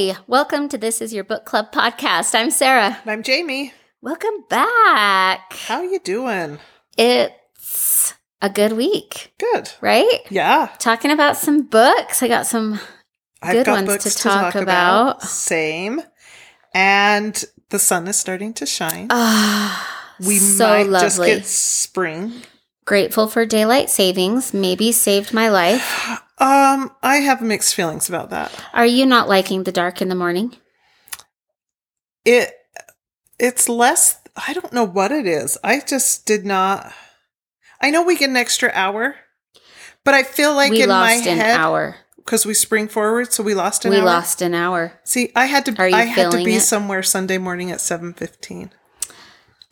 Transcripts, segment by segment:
Hi, welcome to This Is Your Book Club podcast. I'm Sarah. I'm Jamie. Welcome back. How you doing? It's a good week, Good. right? Yeah. Talking about some books. I got some. I've Good got ones to to talk talk, about. about. Same. And the sun is starting to shine. Ah, we so might lovely. just get spring. Grateful for daylight savings. Maybe saved my life. Um, I have mixed feelings about that. Are you not liking the dark in the morning? It it's less I don't know what it is. I just did not I know we get an extra hour, but I feel like we in my lost an head hour. because we spring forward, so we lost an hour. We hour. lost an hour. See, I had to Are you I had to be it? somewhere Sunday morning at seven fifteen.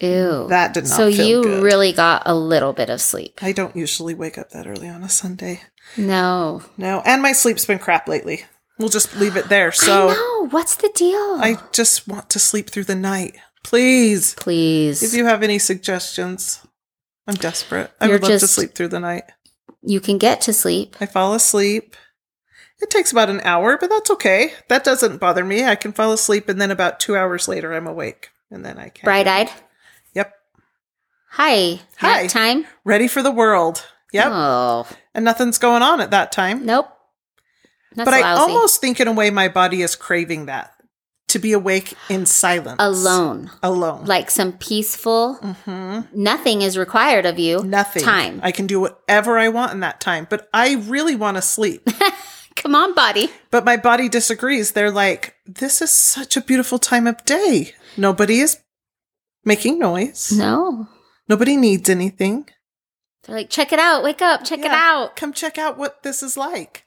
Ew. That did not so you good. really got a little bit of sleep. I don't usually wake up that early on a Sunday. No. No, and my sleep's been crap lately. We'll just leave it there. So. What's the deal? I, just want to sleep through the night. Please. Please. If you have any suggestions, I'm desperate. I You're would love to sleep through the night. you can get to sleep. I fall asleep. It takes about an hour, but that's okay. That doesn't bother me. I can fall asleep and then about two hours later I'm awake. And then I can Bright eyed. Yep. Hi. Hi. Time. Ready for the world. Yep. Oh. And nothing's going on at that time. Nope. That's but I almost think in a way my body is craving that. To be awake in silence. alone. Alone. Like some peaceful. hmm Nothing is required of you. Nothing. Time. I can do whatever I want in that time, but I really want to sleep. Come on, body. but my body disagrees. They're like, this is such a beautiful time of day. Nobody is making noise. No. Nobody needs anything. They're like, check it out. Wake up. Check it out. Come check out what this is like.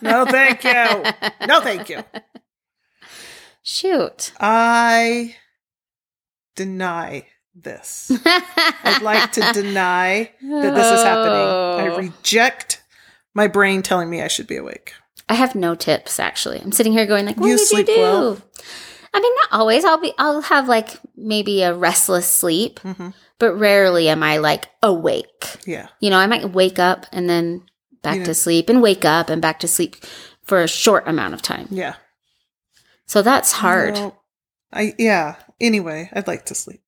no, thank you. No, thank you. Shoot. I deny this. I'd like to deny that this is happening. I Oh. reject my brain telling me I should be awake. I have no tips actually. I'm sitting here going like, what You did sleep you do? well? I mean, not always. I'll be. I'll have like maybe a restless sleep, hmm but rarely am I like awake. Yeah. You know, I might wake up and then back Yeah. to sleep, and wake up and back to sleep for a short amount of time. Yeah. So that's hard. Well, I yeah. Anyway, I'd like to sleep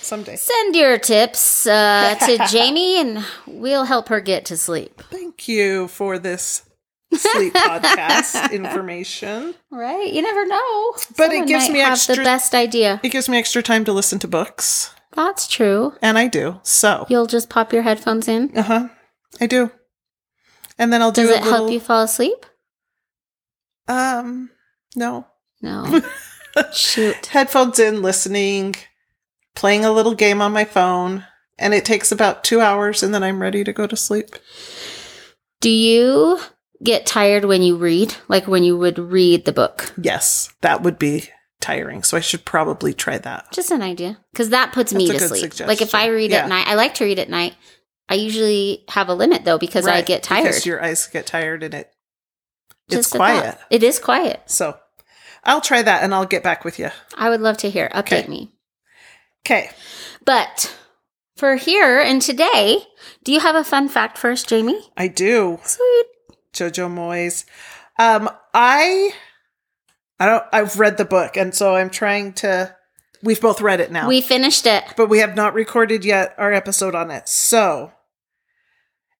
someday. Send your tips uh, to Jamie, and we'll help her get to sleep. Thank you for this sleep podcast information. Right? You never know. But it gives me extra- the best idea. It gives me extra time to listen to books, That's true. and I do. So, You'll just pop your headphones in. uh huh, I do. And then I'll do Does it little, help you fall asleep? Um, no. No. Shoot. Headphones in, listening, playing a little game on my phone, and it takes about two hours, and then I'm ready to go to sleep. Do you get tired when you read? Like when you would read the book? Yes, that would be tiring. So I should probably try that. Just an idea. Because that puts me That's to a good sleep. Like if I read Yeah. at night, I like to read at night. I usually have a limit though because I get tired. Because your eyes get tired and it it's Just thought. quiet. It is quiet. So I'll try that and I'll get back with you. I would love to hear. Update Okay. me. Okay. But for here and today, do you have a fun fact for us, Jamie? I do. Sweet. Jojo Moyes. Um, I I don't I've read the book and so I'm trying to we've both read it now. We finished it. but we have not recorded yet our episode on it. So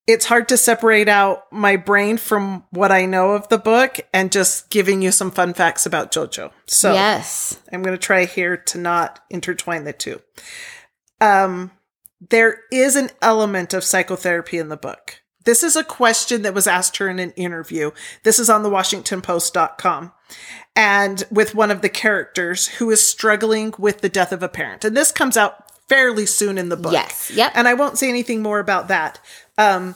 it's hard to separate out my brain from what I know of the book and just giving you some fun facts about JoJo. So yes. I'm going to try here to not intertwine the two. Um, there is an element of psychotherapy in the book. This is a question that was asked her in an interview. This is on the WashingtonPost.com and with one of the characters who is struggling with the death of a parent. And this comes out fairly soon in the book. Yes. Yep. And I won't say anything more about that. Um,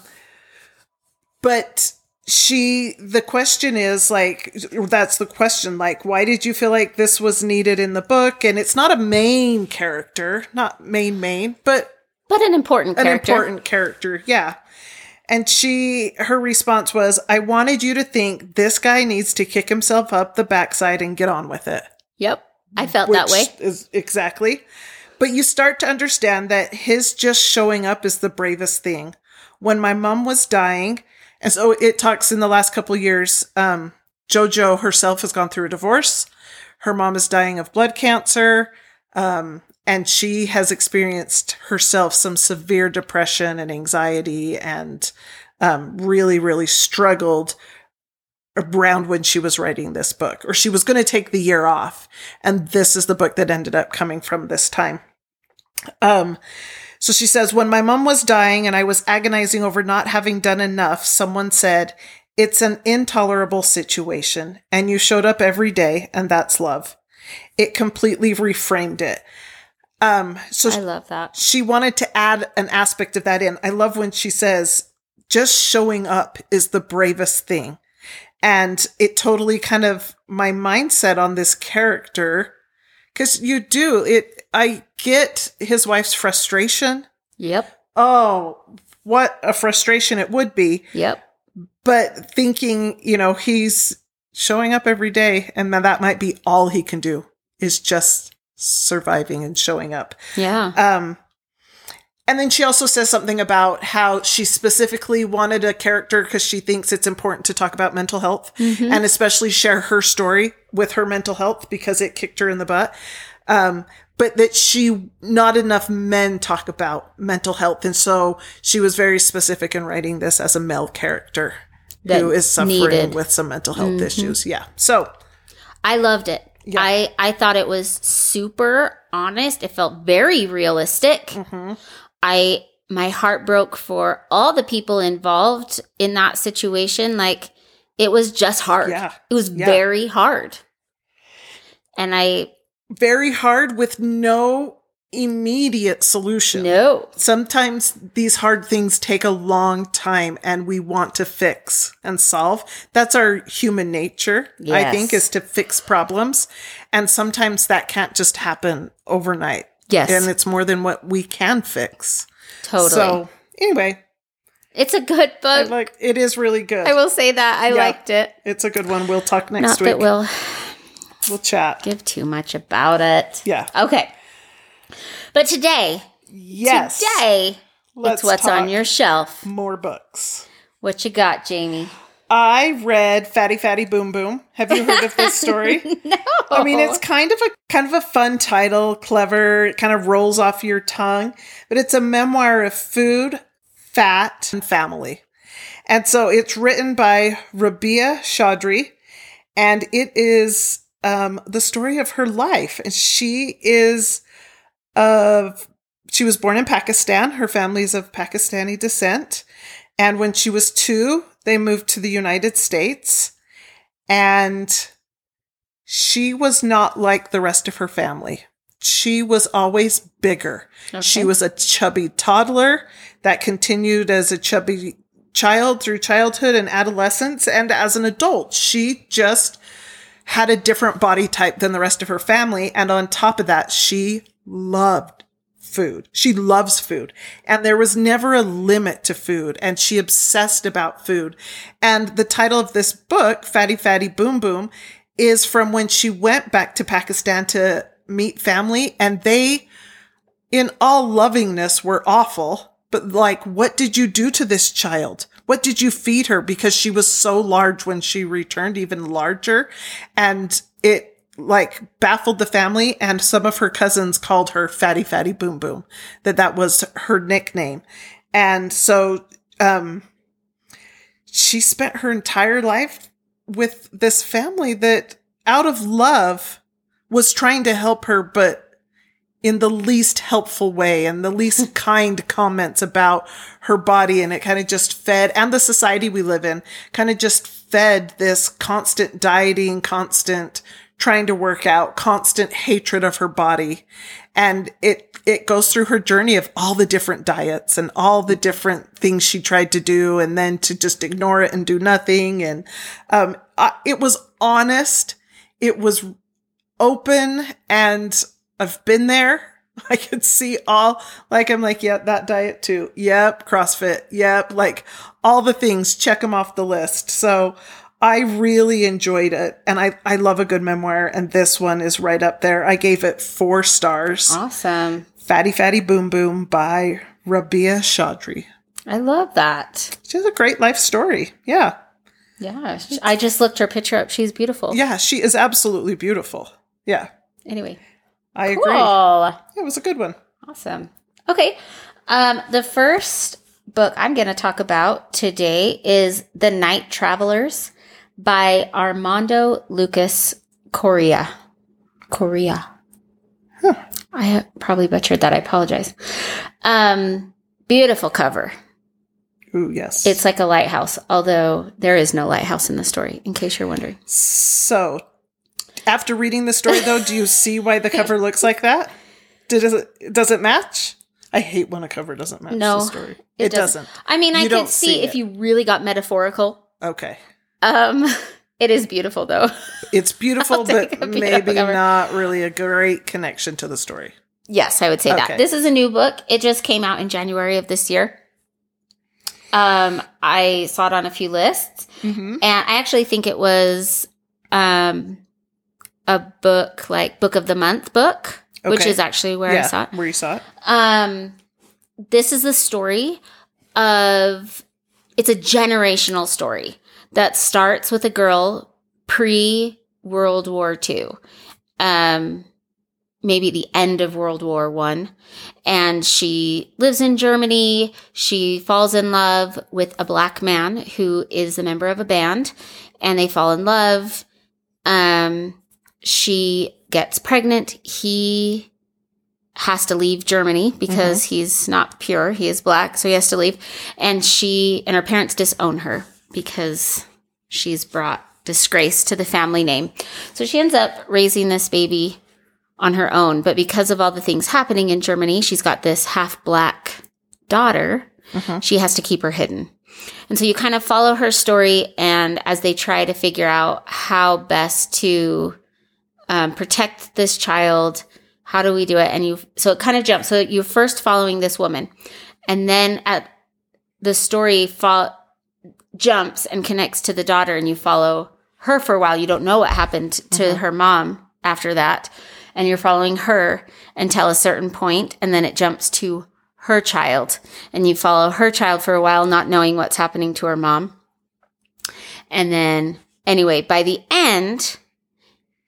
but she, the question is like, that's the question, like, why did you feel like this was needed in the book? And it's not a main character, not main, main, but but an important an character. important character. Yeah. And she, her response was, I wanted you to think this guy needs to kick himself up the backside and get on with it. Yep. I felt that way. Is exactly. But you start to understand that his just showing up is the bravest thing. When my mom was dying, and so it talks in the last couple years, um, JoJo herself has gone through a divorce. Her mom is dying of blood cancer. Um, and she has experienced herself some severe depression and anxiety and um, really, really struggled around when she was writing this book, or she was going to take the year off. And this is the book that ended up coming from this time. Um, so she says, when my mom was dying and I was agonizing over not having done enough, someone said, it's an intolerable situation and you showed up every day and that's love. It completely reframed it. Um, so I love that. she wanted to add an aspect of that in. I love when she says, just showing up is the bravest thing. And it totally kind of my mindset on this character, because you do it. I get his wife's frustration. Yep. Oh, what a frustration it would be. Yep. But thinking, you know, he's showing up every day and that that might be all he can do is just surviving and showing up. Yeah. Um, and then she also says something about how she specifically wanted a character because she thinks it's important to talk about mental health Mhm. and especially share her story with her mental health because it kicked her in the butt. Um, but that she, not enough men talk about mental health. And so she was very specific in writing this as a male character That who is suffering needed. with some mental health Mhm. issues. Yeah. So, I loved it. Yeah. I I thought it was super honest. It felt very realistic. mhm. I my heart broke for all the people involved in that situation. Like it was just hard. yeah. It was Yeah. very hard. And I Very hard with no immediate solution. no. sometimes these hard things take a long time and we want to fix and solve. That's our human nature, I think, is to fix problems. And sometimes that can't just happen overnight. Yes. And it's more than what we can fix. totally. So anyway, it's a good I book. like it is really good. I will say that. I Yeah. liked it. it's a good one. We'll talk next Not week. that we'll we'll chat. give too much about it. Yeah. Okay. But today, Yes. today, Let's it's what's on your shelf. more books. What you got, Jamie? I read Fatty Fatty Boom Boom. Have you heard of this story? no. I mean, it's kind of a kind of a fun title, clever. It kind of rolls off your tongue, but it's a memoir of food, fat, and family. And so it's written by Rabia Chaudry, and it is um, the story of her life. And she is of she was born in Pakistan. Her family's of Pakistani descent, and when she was two, they moved to the United States, and she was not like the rest of her family. She was always bigger. She was a chubby toddler that continued as a chubby child through childhood and adolescence. And as an adult, she just had a different body type than the rest of her family. And on top of that, she loved food. She loves food. And there was never a limit to food. And she obsessed about food. And the title of this book, Fatty Fatty Boom Boom, is from when she went back to Pakistan to meet family. And they, in all lovingness, were awful. But like, what did you do to this child? What did you feed her? Because she was so large when she returned, even larger. And it like baffled the family and some of her cousins called her fatty fatty boom boom that that was her nickname. And so um she spent her entire life with this family that out of love was trying to help her but in the least helpful way and the least kind comments about her body and it kind of just fed and the society we live in kind of just fed this constant dieting constant trying to work out constant hatred of her body and it it goes through her journey of all the different diets and all the different things she tried to do and then to just ignore it and do nothing and um I, it was honest it was open and I've been there. I could see all, like, I'm like, yep, that diet too. Yep, CrossFit. Yep, like all the things, check them off the list. So I really enjoyed it. And I, I love a good memoir. And this one is right up there. I gave it four stars. Awesome. Fatty Fatty Boom Boom by Rabia Chaudry. I love that. She has a great life story. Yeah. Yeah. I just looked her picture up. She's beautiful. Yeah, she is absolutely beautiful. Yeah, Anyway. I agree. Cool. It was a good one. Awesome. Okay. Um, the first book I'm going to talk about today is The Night Travelers by Armando Lucas Correa. Correa. I probably butchered that. I apologize. Um, beautiful cover. Ooh, yes. It's like a lighthouse, although there is no lighthouse in the story, in case you're wondering. so. After reading the story, though, do you see why the cover looks like that? Did it, does it match? I hate when a cover doesn't match No, the story. It, doesn't. I mean, I You could don't see, see if you really got metaphorical. Okay. Um, it is beautiful though. It's beautiful, but maybe not really a great connection to the story. Yes, I would say Okay. that. This is a new book. It just came out in January of this year. Um, I saw it on a few lists, Mm-hmm. and I actually think it was um a book like book of the month book, which is actually where I saw it. where you saw it. Um, this is the story of it's a generational story that starts with a girl pre World War II, um, maybe the end of World War One, and she lives in Germany. She falls in love with a black man who is a member of a band, and they fall in love. Um, she gets pregnant. He has to leave Germany because he's not pure. He is black, so he has to leave. And she and her parents disown her because she's brought disgrace to the family name. So she ends up raising this baby on her own. But because of all the things happening in Germany, she's got this half black daughter. Mhm. She has to keep her hidden. And so you kind of follow her story, and as they try to figure out how best to um, protect this child, how do we do it? And you, so it kind of jumps. So you're first following this woman, and then at the story fall, jumps and connects to the daughter, and you follow her for a while. You don't know what happened to mm-hmm. her mom after that, and you're following her until a certain point, and then it jumps to her child, and you follow her child for a while, not knowing what's happening to her mom. And then, anyway, by the end,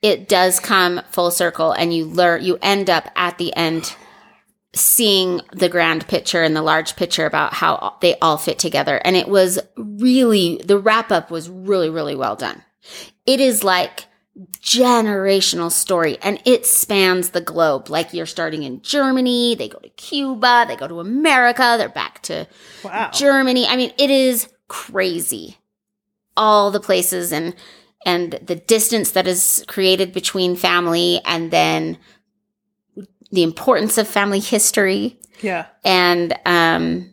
it does come full circle, and you learn, you end up at the end seeing the grand picture and the large picture about how they all fit together. And it was really, the wrap up was really, really well done. It is like generational story and it spans the globe. Like you're starting in Germany, they go to Cuba, they go to America, they're back to Wow. Germany. I mean, it is crazy. All the places and and the distance that is created between family and then the importance of family history Yeah. and um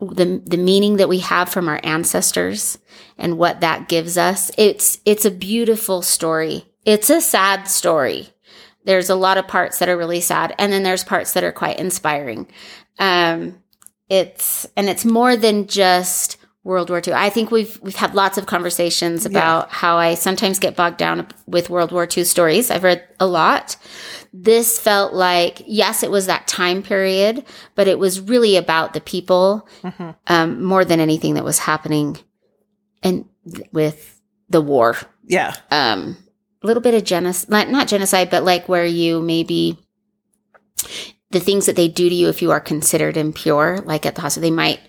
the the meaning that we have from our ancestors and what that gives us. It's it's a beautiful story. It's a sad story. There's a lot of parts that are really sad and then there's parts that are quite inspiring. Um it's and it's more than just World War II. I think we've we've had lots of conversations about how I sometimes get bogged down with World War II stories. I've read a lot. This felt like yes, it was that time period, but it was really about the people Mhm. um, more than anything that was happening, and th- with the war. Yeah. Um, a little bit of genocide, not genocide, but like where you maybe the things that they do to you if you are considered impure, like at the hospital, they might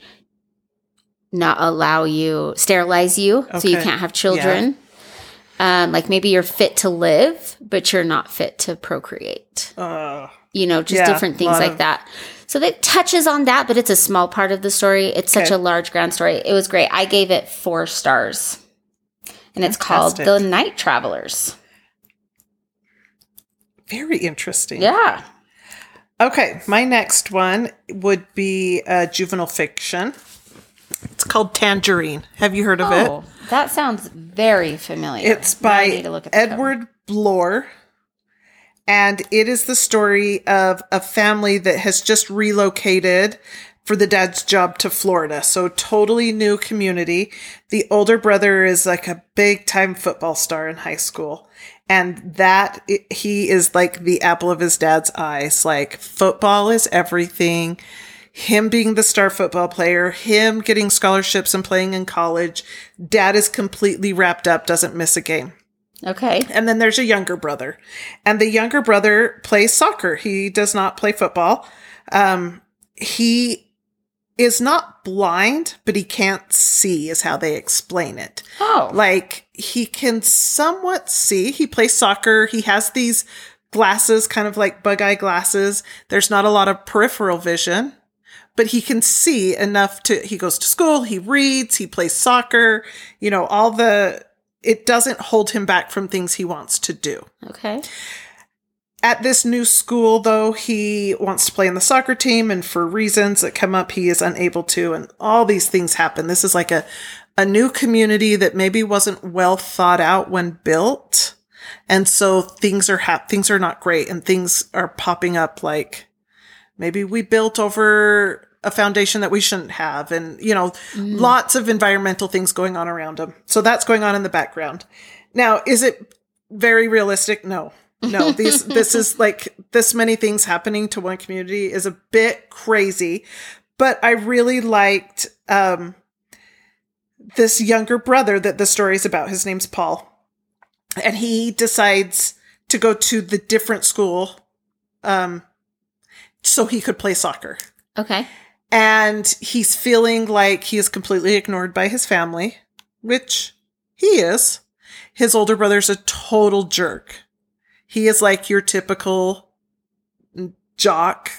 not allow you, sterilize you, so you can't have children. Um, like maybe you're fit to live, but you're not fit to procreate. Uh, You know, just Yeah, different things like of- that. So that touches on that, but it's a small part of the story. It's such a large, grand story. It was great. I gave it four stars. And it's called The Night Travelers. very interesting. Yeah. Okay, my next one would be uh, juvenile fiction. It's called Tangerine. Have you heard of it? Oh, that sounds very familiar. It's by need to look at. Edward Bloor. And it is the story of a family that has just relocated for the dad's job to Florida. So, totally new community. The older brother is like a big time football star in high school. And that he is like the apple of his dad's eyes. Like, football is everything. Him being the star football player, him getting scholarships and playing in college. Dad is completely wrapped up, doesn't miss a game. Okay. And then there's a younger brother. And the younger brother plays soccer. He does not play football. Um, he is not blind, but he can't see, is how they explain it. Oh. Like he can somewhat see. He plays soccer. He has these glasses, kind of like bug eye glasses. There's not a lot of peripheral vision, but he can see enough to, he goes to school, he reads, he plays soccer, you know, all the, it doesn't hold him back from things he wants to do. Okay. At this new school, though, he wants to play in the soccer team, and for reasons that come up, he is unable to, and all these things happen. This is like a, a new community that maybe wasn't well thought out when built. And so things are hap- things are not great and things are popping up like maybe we built over a foundation that we shouldn't have and you know lots of environmental things going on around them. So that's going on in the background. Now, is it very realistic? No. No, these this is like this many things happening to one community is a bit crazy, but I really liked um this younger brother that the story is about. His name's Paul. And he decides to go to the different school um so he could play soccer. Okay. And he's feeling like he is completely ignored by his family, which he is. His older brother's a total jerk. He is like your typical jock,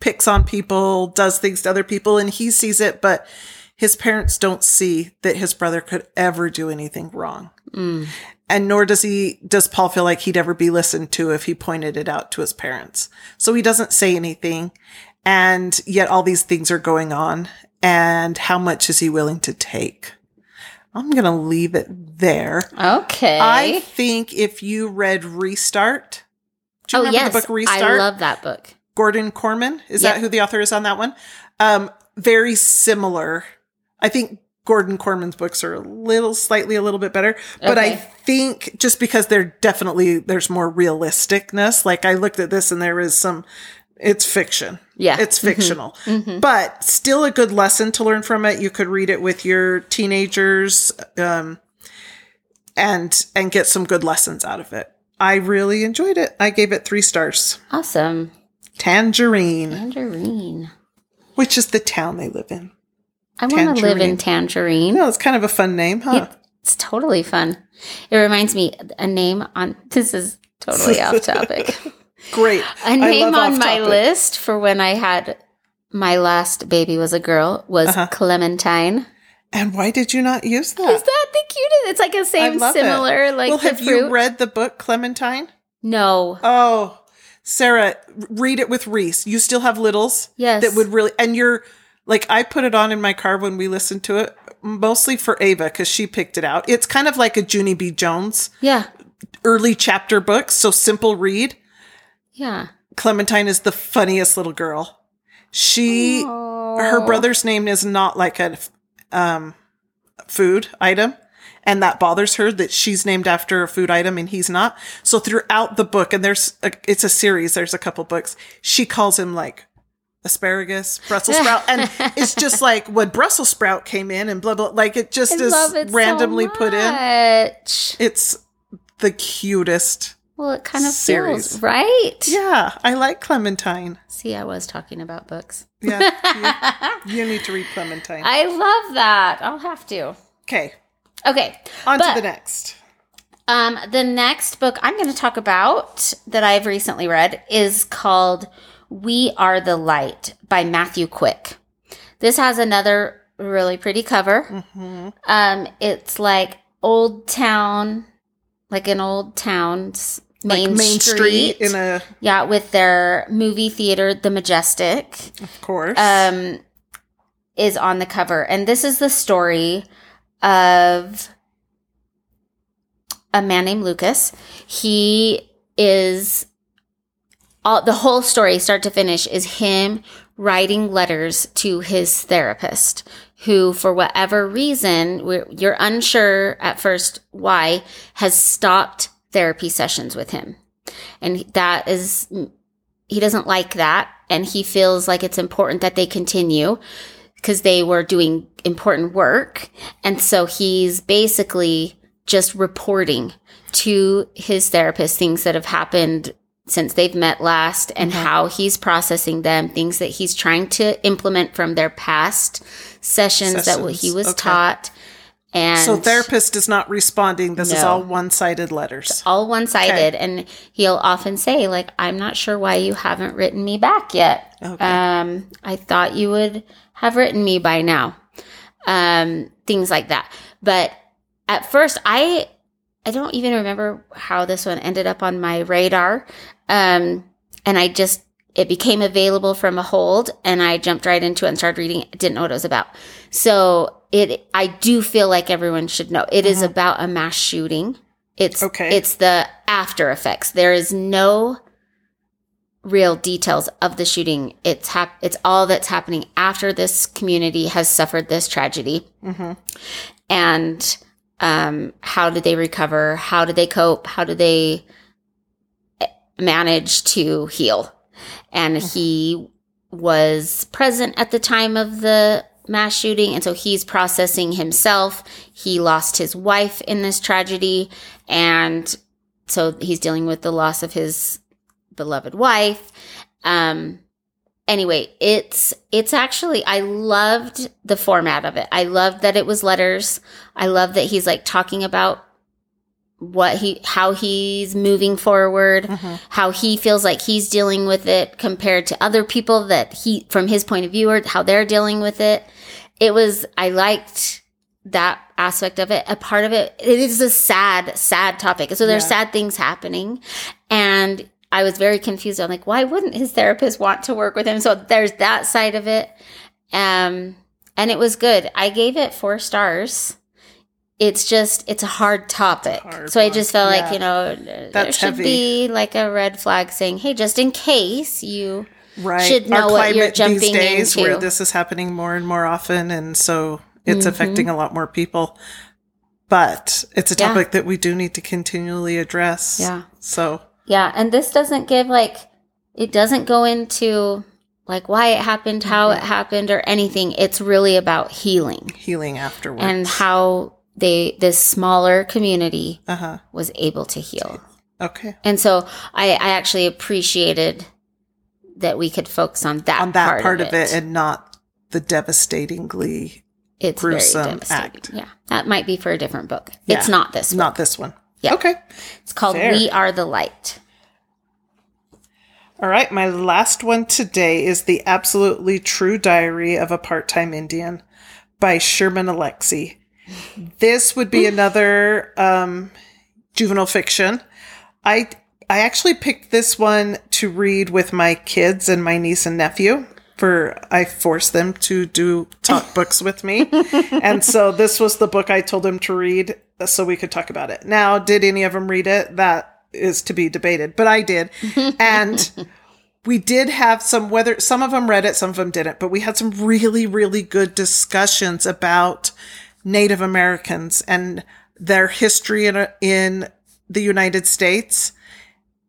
picks on people, does things to other people, and he sees it, but his parents don't see that his brother could ever do anything wrong. Mm. And nor does he, does Paul feel like he'd ever be listened to if he pointed it out to his parents. So he doesn't say anything. And yet all these things are going on. And how much is he willing to take? I'm going to leave it there. Okay. I think if you read Restart, do you oh remember yes, the book Restart? I love that book. Gordon Korman. Is Yep. that who the author is on that one? Um, very similar. I think Gordon Korman's books are a little, slightly a little bit better, but I think just because they're definitely, there's more realisticness. Like I looked at this and there is some, it's fiction. Yeah. It's fictional, Mhm. but still a good lesson to learn from it. You could read it with your teenagers, um, and, and get some good lessons out of it. I really enjoyed it. I gave it three stars. Awesome. Tangerine, Tangerine. which is the town they live in. I want to live in Tangerine. No, it's kind of a fun name, huh? It's totally fun. It reminds me a name on this is totally off topic. Great. A name on my list for when I had my last baby was a girl was Uh-huh. Clementine. And why did you not use Is that? that the cutest? It's like a same love it. similar like well, have fruit. you read the book Clementine? no. Oh, Sarah, read it with Reese. You still have littles Yes. that would really, and you're like, I put it on in my car when we listened to it, mostly for Ava because she picked it out. It's kind of like a Junie B. Jones Yeah. early chapter book, so simple read. Yeah. Clementine is the funniest little girl. She her brother's name is not like a um, food item and that bothers her that she's named after a food item and he's not so throughout the book and there's a, it's a series there's a couple books she calls him like asparagus brussels sprout and it's just like when brussels sprout came in and blah blah like it just I is it so randomly put in it's the cutest Well, it kind of Series. feels right. yeah i like clementine See, I was talking about books. yeah you, you need to read clementine I love that. I'll have to. okay Okay. on But- to the next Um, the next book I'm going to talk about that I've recently read is called We Are the Light by Matthew Quick. This has another really pretty cover. hmm Um, it's like old town, like an old town's main, like Main street. Street in a, yeah, with their movie theater, The Majestic. of course. um, is on the cover. And this is the story of a man named Lucas. He is all the whole story, start to finish, is him writing letters to his therapist, who, for whatever reason, you're unsure at first why, has stopped therapy sessions with him. And that is he doesn't like that and he feels like it's important that they continue because they were doing important work. And so he's basically just reporting to his therapist things that have happened since they've met last and how he's processing them, things that he's trying to implement from their past sessions, that what he was okay. taught. And So therapist is not responding. This is all one-sided letters. all one sided. And he'll often say, like, I'm not sure why you haven't written me back yet. Okay. Um, I thought you would have written me by now. Um, things like that. But at first, I I don't even remember how this one ended up on my radar. Um, and I just it became available from a hold, and I jumped right into it and started reading. it. Didn't know what it was about. So it I do feel like everyone should know it is about a mass shooting. It's Okay. It's the after effects. There is no real details of the shooting. It's hap- It's all that's happening after this community has suffered this tragedy, hmm and um, how did they recover? How did they cope? How did they eh, manage to heal? And he was present at the time of the mass shooting, and so he's processing himself. He lost his wife in this tragedy, and so he's dealing with the loss of his beloved wife. Um, anyway, it's it's actually I loved the format of it. I loved that it was letters. I love that he's like talking about what he how he's moving forward, hmm how he feels like he's dealing with it compared to other people that he from his point of view or how they're dealing with it. It was I liked that aspect of it. A part of it it is a sad sad topic. So there's Yeah. sad things happening and I was very confused. I'm like, why wouldn't his therapist want to work with him? So there's that side of it. Um, and it was good. I gave it four stars. It's just, it's a hard topic. hard so I just felt Yeah. like, you know, there should heavy. be like a red flag saying, hey, just in case you, Right. Should know what you're jumping these days into. where this is happening more and more often, and so it's Mhm. affecting a lot more people. But it's a Yeah. topic that we do need to continually address. Yeah. So yeah. And this doesn't give like, it doesn't go into like why it happened, how Mm-hmm. it happened, or anything. It's really about healing. healing afterwards. and how they this smaller community uh huh. was able to heal Okay. and so i i actually appreciated that we could focus on that On that part, part, of, it. and not the devastatingly it's gruesome act. yeah that might be for a different book Yeah. it's not this one not this one. Yeah. Okay. it's called Fair. we are the light All right, my last one today is The Absolutely True Diary of a Part-Time Indian by Sherman Alexie. This would be another um, juvenile fiction. I I actually picked this one to read with my kids and my niece and nephew. For I forced them to do talk books with me, and so this was the book I told them to read so we could talk about it. Now, did any of them read it? That is to be debated, but I did, and we did have some whether some of them read it some of them didn't but we had some really really good discussions about native americans and their history in in the united states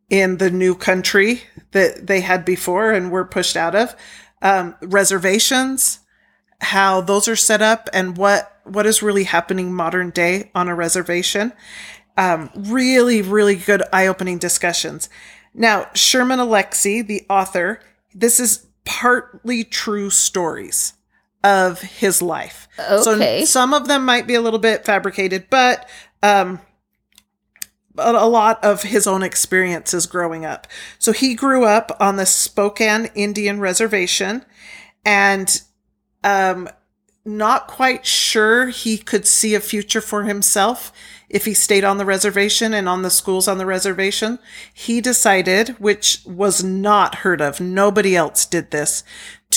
in the new country that they had before and were pushed out of. Um, reservations how those are set up and what what is really happening modern day on a reservation. Um, really, really good eye opening discussions. Now, Sherman Alexie, the author, this is partly true stories of his life. Okay. So some of them might be a little bit fabricated, but um, a a lot of his own experiences growing up. So he grew up on the Spokane Indian Reservation and um, not quite sure he could see a future for himself if he stayed on the reservation and on the schools on the reservation. He decided, which was not heard of, nobody else did this,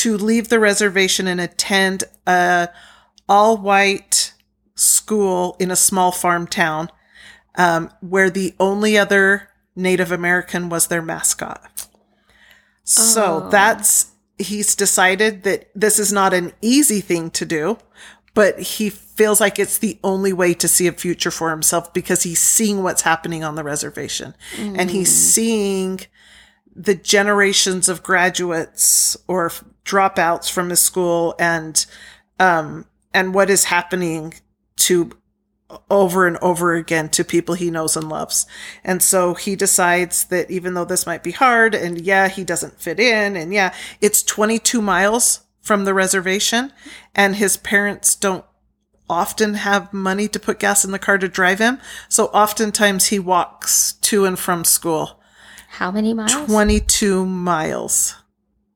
to leave the reservation and attend a all white school in a small farm town um, where the only other Native American was their mascot. So Oh. that's he's decided that this is not an easy thing to do, but he feels like it's the only way to see a future for himself because he's seeing what's happening on the reservation and he's seeing the generations of graduates or dropouts from his school and um and what is happening to over and over again to people he knows and loves. And so he decides that even though this might be hard and yeah, he doesn't fit in and yeah, it's 22 miles from the reservation and his parents don't often have money to put gas in the car to drive him. So oftentimes he walks to and from school. How many miles? 22 miles.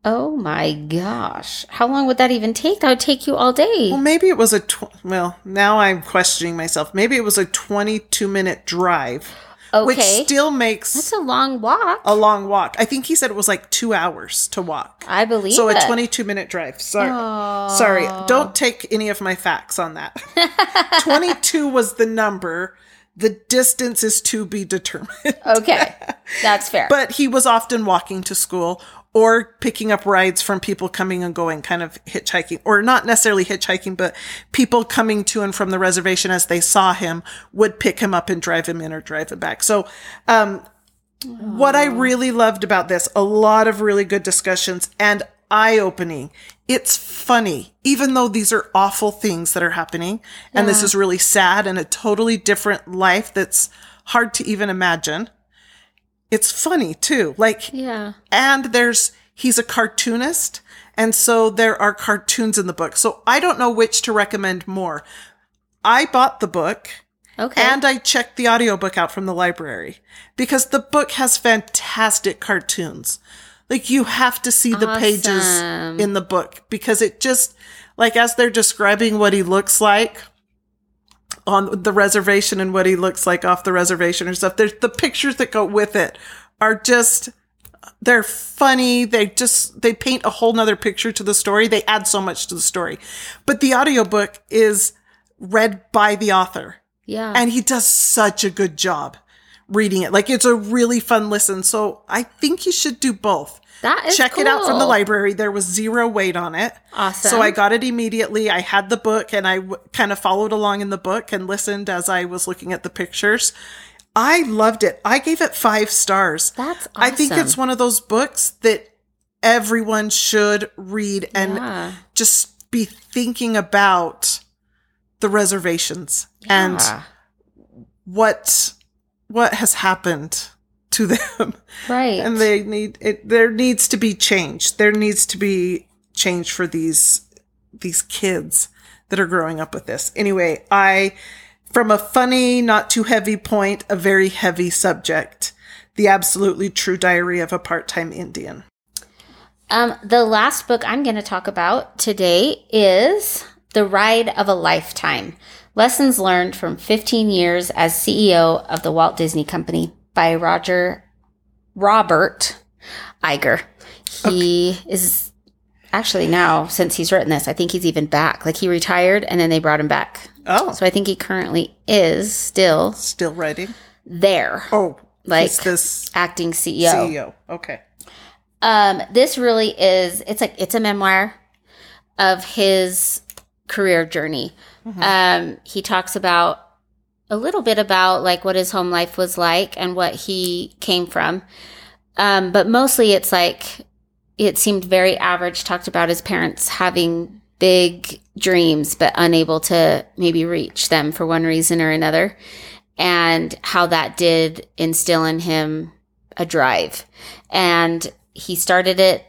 Oh my gosh. How long would that even take? That would take you all day. Well, maybe it was a, tw- well, now I'm questioning myself. Maybe it was a 22 minute drive, which still makes That's a long walk. a long walk. I think he said it was like two hours to walk. I believe So a 22 minute drive. Sorry. Sorry. Don't take any of my facts on that. 22 was the number. The distance is to be determined. Okay. That's fair. But he was often walking to school or picking up rides from people coming and going, kind of hitchhiking, or not necessarily hitchhiking, but people coming to and from the reservation as they saw him would pick him up and drive him in or drive him back. So, um, what I really loved about this, a lot of really good discussions and eye opening. It's funny, even though these are awful things that are happening. And this is really sad and a totally different life that's hard to even imagine. It's funny too. Like, yeah. and there's, he's a cartoonist. And so there are cartoons in the book. So I don't know which to recommend more. I bought the book. Okay. And I checked the audiobook out from the library because the book has fantastic cartoons. Like you have to see the pages in the book because it just like as they're describing what he looks like on the reservation and what he looks like off the reservation or stuff. There's the pictures that go with it are just they're funny. They just they paint a whole nother picture to the story. They add so much to the story. But the audiobook is read by the author yeah. and he does such a good job reading it. Like it's a really fun listen. So I think you should do both. that is Check it out from the library. There was zero weight on it. Awesome. So I got it immediately. I had the book and I w- kind of followed along in the book and listened as I was looking at the pictures. I loved it. I gave it five stars. That's I think it's one of those books that everyone should read and Yeah. just be thinking about the reservations and what what has happened to them. Right. and they need it there needs to be change. There needs to be change for these these kids that are growing up with this. Anyway i from a funny not too heavy point a very heavy subject the absolutely true diary of a part-time indian. Um, the last book I'm going to talk about today is The Ride of a Lifetime Lessons Learned from 15 Years as CEO of the Walt Disney Company by Roger Robert Iger. He is actually now, since he's written this, I think he's even back. Like he retired and then they brought him back. oh So I think he currently is still still writing there, oh Like- this acting CEO. ceo okay Um, this really is it's like it's a memoir of his career journey. Um, he talks about a little bit about like what his home life was like and what he came from. Um, but mostly it's like it seemed very average, talked about his parents having big dreams but unable to maybe reach them for one reason or another and how that did instill in him a drive. And he started at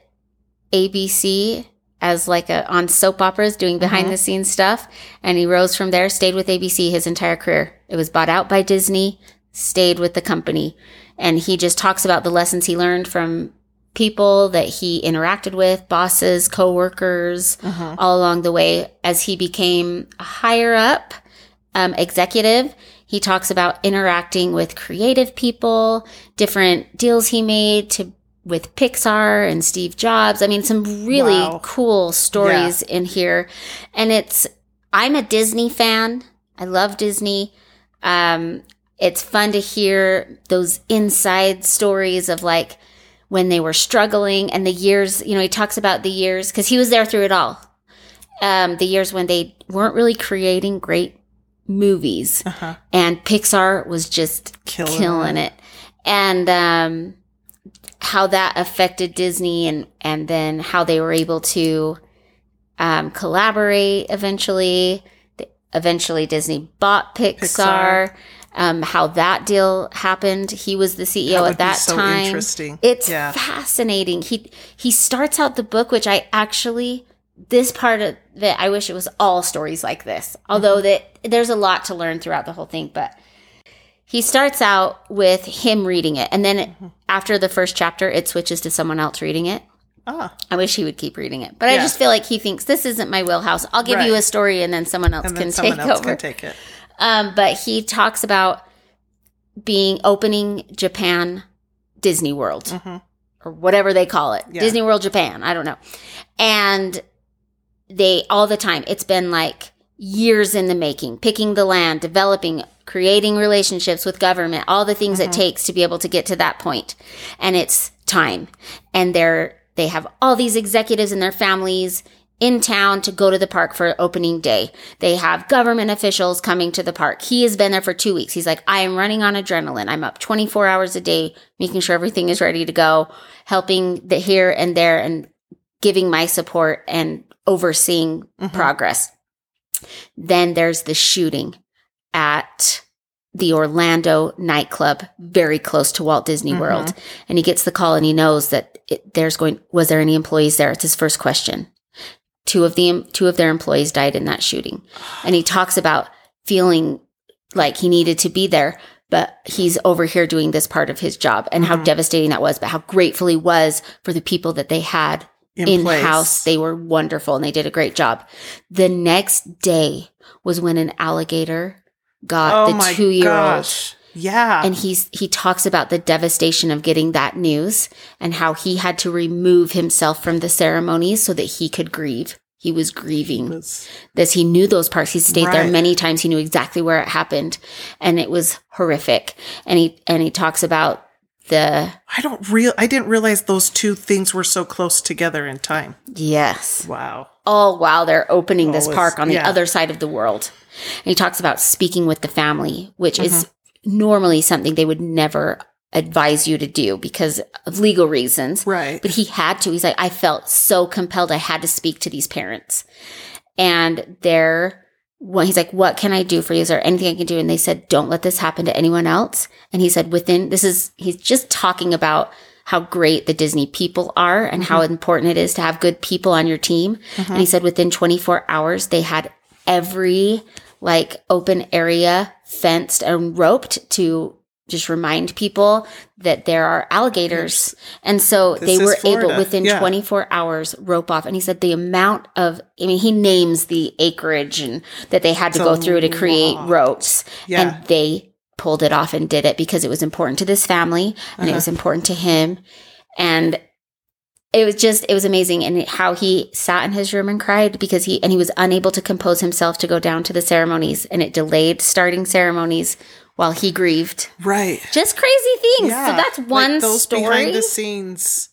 ABC as like a on soap operas doing behind the scenes stuff and he rose from there stayed with ABC his entire career. It was bought out by Disney, stayed with the company and he just talks about the lessons he learned from people that he interacted with, bosses, coworkers, all along the way as he became a higher up um, executive. He talks about interacting with creative people, different deals he made to with Pixar and Steve Jobs. I mean, some really Wow. cool stories in here. And it's I'm a Disney fan. I love Disney. Um, it's fun to hear those inside stories of like when they were struggling and the years, you know, he talks about the years because he was there through it all. Um, the years when they weren't really creating great movies uh-huh and Pixar was just Killing killing, it. it. And um, how that affected Disney and and then how they were able to um, collaborate eventually. Eventually, Disney bought Pixar. Pixar. Um, how that deal happened. He was the CEO would at that so time. interesting. It's Yeah. fascinating. He he starts out the book, which I actually this part of it, I wish it was all stories like this. Although Mm-hmm. that there's a lot to learn throughout the whole thing, but he starts out with him reading it, and then Mm-hmm. after the first chapter, it switches to someone else reading it. Ah, I wish he would keep reading it, but I just feel like he thinks this isn't my wheelhouse. I'll give you a story, and then someone else then can someone take else over. can take it. Um, but he talks about being opening Japan Disney World Mhm. or whatever they call it. Yeah. Disney World Japan, I don't know. And they all the time it's been like years in the making, picking the land, developing, creating relationships with government, all the things it mm-hmm. takes to be able to get to that point. And it's time. And they're they have all these executives and their families in town to go to the park for opening day. They have government officials coming to the park. He has been there for two weeks. He's like, I am running on adrenaline. I'm up 24 hours a day, making sure everything is ready to go, helping the here and there and giving my support and overseeing mm-hmm. progress. Then there's the shooting at the Orlando nightclub, very close to Walt Disney mm-hmm. World. And he gets the call and he knows that it, there's going, was there any employees there? It's his first question. Two of the, two of their employees died in that shooting. And he talks about feeling like he needed to be there, but he's over here doing this part of his job and how mm-hmm. devastating that was, but how grateful he was for the people that they had In house. They were wonderful and they did a great job. The next day was when an alligator got Oh the two year old. Yeah. And he's he talks about the devastation of getting that news and how he had to remove himself from the ceremonies so that he could grieve. He was grieving this. He knew those parts. He stayed there many times. He knew exactly where it happened, and it was horrific. And he and he talks about the I don't real I didn't realize those two things were so close together in time. yes, Wow. all while they're opening this Oh, park on the yeah. other side of the world. And he talks about speaking with the family, which is Mm-hmm. normally something they would never advise you to do because of legal reasons. Right. But he had to. He's like, I felt so compelled. I had to speak to these parents. And they're, well, he's like, what can I do for you? Is there anything I can do? And they said, don't let this happen to anyone else. And he said, within, this is, he's just talking about how great the Disney people are and how mm-hmm. important it is to have good people on your team. And he uh-huh. said, within 24 hours, they had every like open area fenced and roped to just remind people that there are alligators. And so This they were able within Yeah. 24 hours rope off. And he said the amount of, I mean, he names the acreage and that they had to go through to create ropes. Yeah. And they pulled it off and did it because it was important to this family and it Uh-huh. was important to him. And it was just it was amazing and how he sat in his room and cried because he and he was unable to compose himself to go down to the ceremonies and it delayed starting ceremonies while he grieved Right. just crazy things Yeah. so that's Like one those story behind the scenes.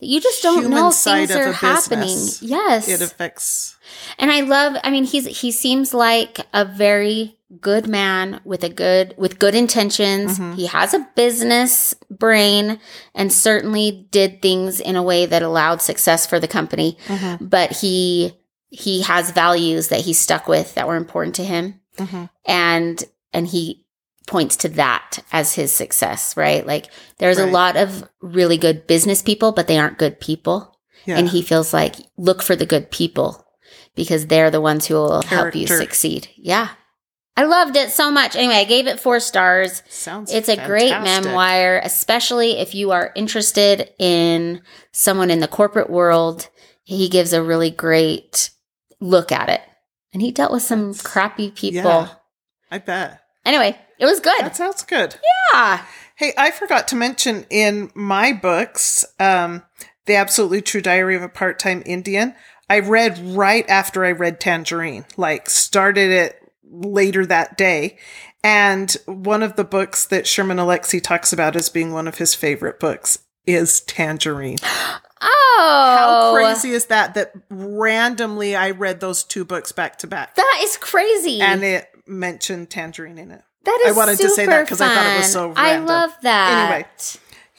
you just don't know side things of are happening yes It affects and i love i mean he's he seems like a very good man with a good with good intentions Mhm. he has a business brain and certainly did things in a way that allowed success for the company Mhm. but he he has values that he stuck with that were important to him Mhm. and and he points to that as his success right like there's a lot of really good business people but they aren't good people yeah. and he feels like look for the good people because they're the ones who will help you succeed yeah i loved it so much anyway i gave it four stars Sounds it's a great memoir, especially if you are interested in someone in the corporate world. He gives a really great look at it. And he dealt with some crappy people. Yeah. I bet. Anyway, it was good. That sounds good. yeah. Hey, I forgot to mention in my books, um, The Absolutely True Diary of a Part Time Indian, I read right after I read Tangerine, like started it later that day. And one of the books that Sherman Alexie talks about as being one of his favorite books is Tangerine. Oh. How crazy is that? That randomly I read those two books back to back. That is crazy. And it mentioned Tangerine in it. that I is wanted to say that because I thought it was so I love that. Anyway.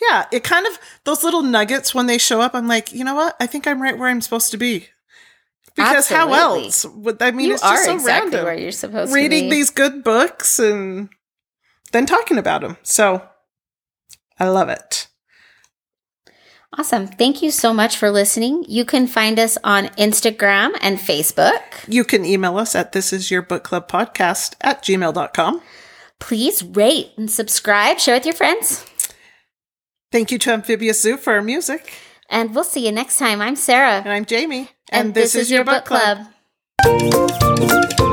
Yeah, it kind of those little nuggets when they show up. I'm like, you know what? I think I'm right where I'm supposed to be. Because how else? Would I mean? you it's are so exactly random. where you're supposed Reading to be. Reading these good books and then talking about them. So I love it. Awesome. Thank you so much for listening. You can find us on Instagram and Facebook. You can email us at this is your book club podcast at gmail.com. Please rate and subscribe, share with your friends. Thank you to Amphibious Zoo for our music. And we'll see you next time. I'm Sarah. And I'm Jayme. And, this, is your book club. club.